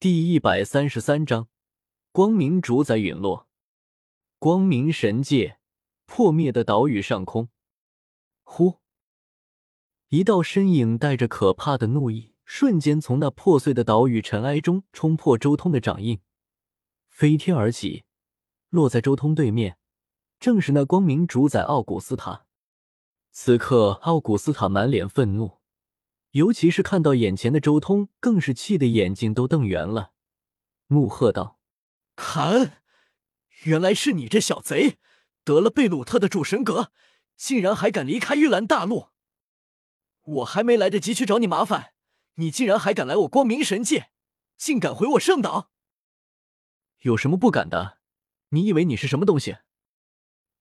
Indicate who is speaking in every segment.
Speaker 1: 第一百三十三章，光明主宰陨落。光明神界破灭的岛屿上空，呼！一道身影带着可怕的怒意，瞬间从那破碎的岛屿尘埃中冲破周通的掌印，飞天而起，落在周通对面，正是那光明主宰奥古斯塔。此刻，奥古斯塔满脸愤怒。尤其是看到眼前的周通，更是气得眼睛都瞪圆了，怒喝道：“
Speaker 2: 砍，原来是你这小贼！得了贝鲁特的主神格，竟然还敢离开玉兰大陆！我还没来得及去找你麻烦，你竟然还敢来我光明神界，竟敢毁我圣岛！
Speaker 1: 有什么不敢的？你以为你是什么东西？”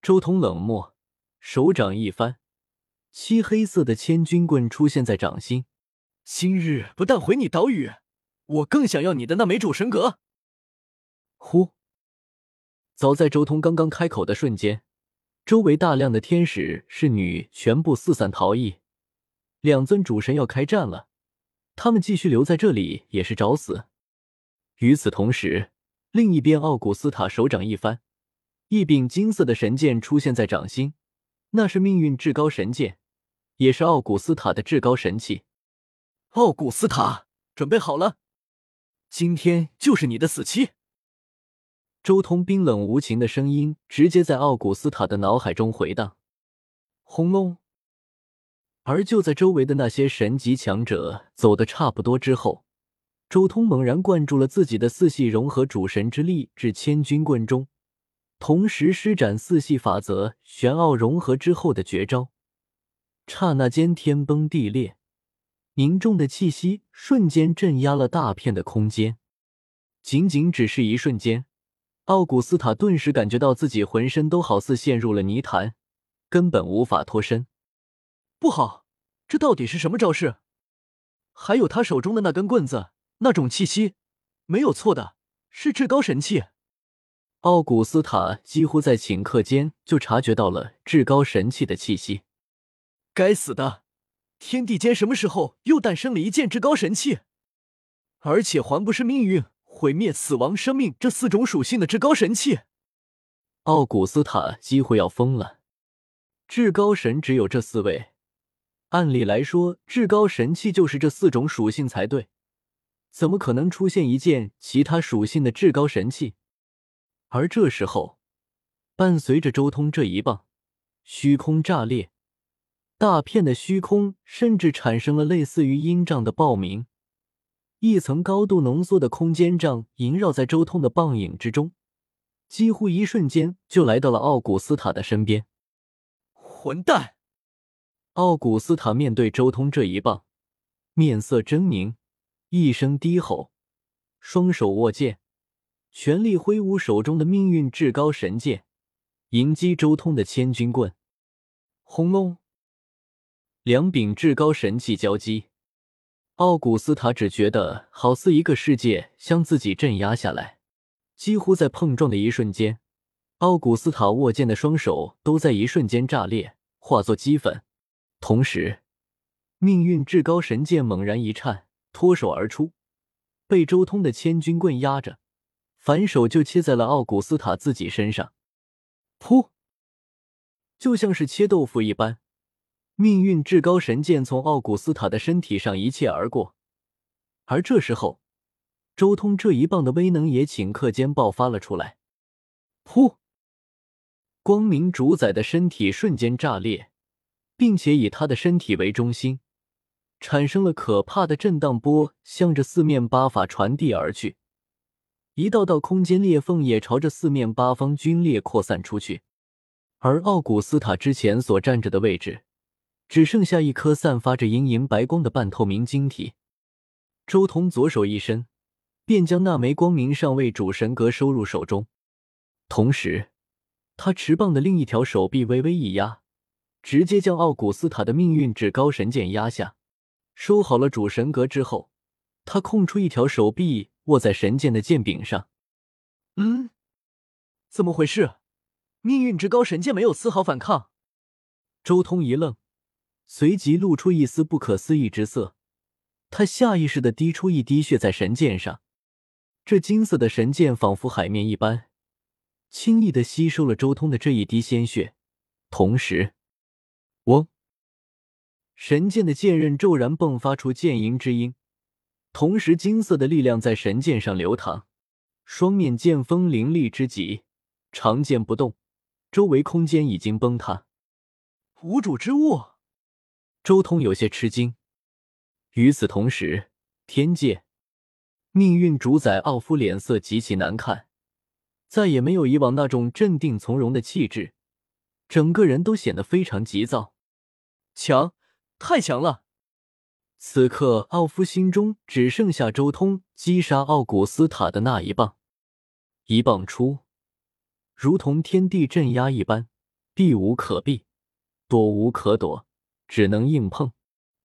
Speaker 1: 周通冷漠，手掌一翻。漆黑色的千钧棍出现在掌心，
Speaker 2: 今日不但毁你岛屿，我更想要你的那枚主神格。
Speaker 1: 呼！早在周通刚刚开口的瞬间，周围大量的天使侍女全部四散逃逸。两尊主神要开战了，他们继续留在这里也是找死。与此同时，另一边奥古斯塔手掌一翻，一柄金色的神剑出现在掌心，那是命运至高神剑。也是奥古斯塔的至高神器。
Speaker 2: 奥古斯塔，准备好了，今天就是你的死期。
Speaker 1: 周通冰冷无情的声音直接在奥古斯塔的脑海中回荡。轰隆！而就在周围的那些神级强者走的差不多之后，周通猛然灌注了自己的四系融合主神之力至千钧棍中，同时施展四系法则玄奥融合之后的绝招。刹那间，天崩地裂，凝重的气息瞬间镇压了大片的空间。仅仅只是一瞬间，奥古斯塔顿时感觉到自己浑身都好似陷入了泥潭，根本无法脱身。
Speaker 2: 不好，这到底是什么招式？还有他手中的那根棍子，那种气息，没有错的，是至高神器。
Speaker 1: 奥古斯塔几乎在顷刻间就察觉到了至高神器的气息。
Speaker 2: 该死的，天地间什么时候又诞生了一件至高神器？而且还不是命运、毁灭、死亡、生命这四种属性的至高神器。
Speaker 1: 奥古斯塔几乎要疯了。至高神只有这四位，按理来说，至高神器就是这四种属性才对，怎么可能出现一件其他属性的至高神器？而这时候，伴随着周通这一棒，虚空炸裂。大片的虚空甚至产生了类似于阴障的爆鸣，一层高度浓缩的空间障萦绕在周通的棒影之中，几乎一瞬间就来到了奥古斯塔的身边。
Speaker 2: 混蛋！
Speaker 1: 奥古斯塔面对周通这一棒，面色狰狞，一声低吼，双手握剑，全力挥舞手中的命运至高神剑，迎击周通的千钧棍。轰隆！两柄至高神器交击，奥古斯塔只觉得好似一个世界将自己镇压下来。几乎在碰撞的一瞬间，奥古斯塔握剑的双手都在一瞬间炸裂，化作齑粉。同时，命运至高神剑猛然一颤，脱手而出，被周通的千钧棍压着，反手就切在了奥古斯塔自己身上。噗，就像是切豆腐一般。命运至高神剑从奥古斯塔的身体上一切而过，而这时候，周通这一棒的威能也顷刻间爆发了出来。噗！光明主宰的身体瞬间炸裂，并且以他的身体为中心，产生了可怕的震荡波，向着四面八方传递而去。一道道空间裂缝也朝着四面八方龟裂扩散出去，而奥古斯塔之前所站着的位置。只剩下一颗散发着莹莹白光的半透明晶体。周通左手一伸，便将那枚光明上位主神格收入手中，同时，他持棒的另一条手臂微微一压，直接将奥古斯塔的命运至高神剑压下。收好了主神格之后，他空出一条手臂握在神剑的剑柄上。
Speaker 2: 嗯，怎么回事？命运至高神剑没有丝毫反抗。
Speaker 1: 周通一愣。随即露出一丝不可思议之色，他下意识的滴出一滴血在神剑上。这金色的神剑仿佛海面一般，轻易的吸收了周通的这一滴鲜血，同时，嗡，神剑的剑刃骤然迸发出剑吟之音，同时金色的力量在神剑上流淌，双面剑锋凌厉之极，长剑不动，周围空间已经崩塌。
Speaker 2: 无主之物，
Speaker 1: 周通有些吃惊。与此同时，天界。命运主宰奥夫脸色极其难看，再也没有以往那种镇定从容的气质，整个人都显得非常急躁。
Speaker 2: 强，太强了！
Speaker 1: 此刻，奥夫心中只剩下周通击杀奥古斯塔的那一棒。一棒出，如同天地镇压一般，避无可避，躲无可躲，只能硬碰。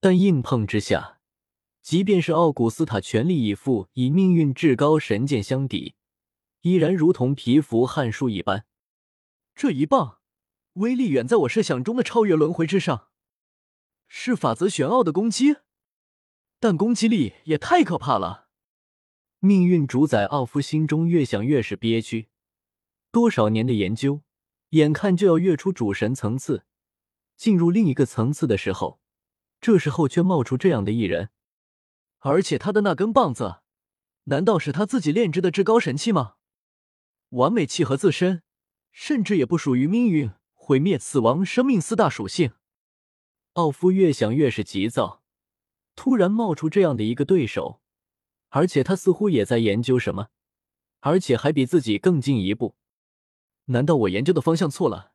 Speaker 1: 但硬碰之下，即便是奥古斯塔全力以赴以命运至高神剑相抵，依然如同蚍蜉撼树一般。
Speaker 2: 这一棒威力远在我设想中的超越轮回之上，是法则玄奥的攻击，但攻击力也太可怕了。
Speaker 1: 命运主宰奥夫心中越想越是憋屈，多少年的研究，眼看就要跃出主神层次，进入另一个层次的时候，这时候却冒出这样的一人。
Speaker 2: 而且他的那根棒子，难道是他自己炼制的至高神器吗？完美契合自身，甚至也不属于命运、毁灭、死亡、生命四大属性。
Speaker 1: 奥夫越想越是急躁，突然冒出这样的一个对手，而且他似乎也在研究什么，而且还比自己更进一步。
Speaker 2: 难道我研究的方向错了？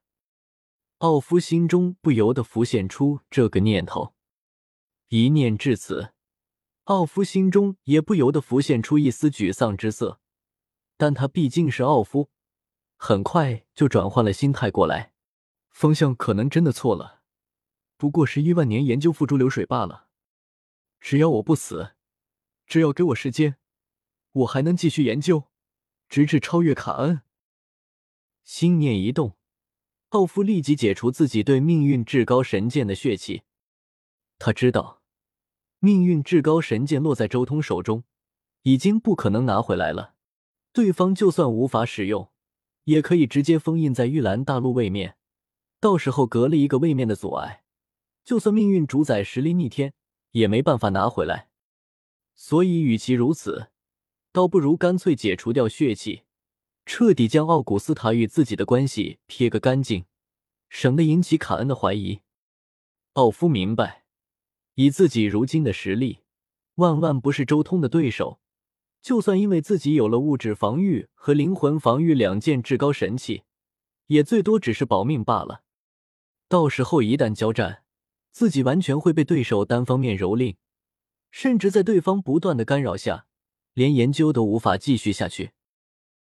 Speaker 1: 奥夫心中不由得浮现出这个念头，一念至此。奥夫心中也不由得浮现出一丝沮丧之色，但他毕竟是奥夫，很快就转换了心态过来。
Speaker 2: 方向可能真的错了，不过是亿万年研究付诸流水罢了。只要我不死，只要给我时间，我还能继续研究，直至超越卡恩。
Speaker 1: 心念一动，奥夫立即解除自己对命运至高神剑的血气。他知道。命运至高神剑落在周通手中，已经不可能拿回来了。对方就算无法使用，也可以直接封印在玉兰大陆位面。到时候隔了一个位面的阻碍，就算命运主宰实力逆天，也没办法拿回来。所以，与其如此，倒不如干脆解除掉血气，彻底将奥古斯塔与自己的关系撇个干净，省得引起卡恩的怀疑。奥夫明白。以自己如今的实力，万万不是周通的对手。就算因为自己有了物质防御和灵魂防御两件至高神器，也最多只是保命罢了。到时候一旦交战，自己完全会被对手单方面蹂躏，甚至在对方不断的干扰下，连研究都无法继续下去。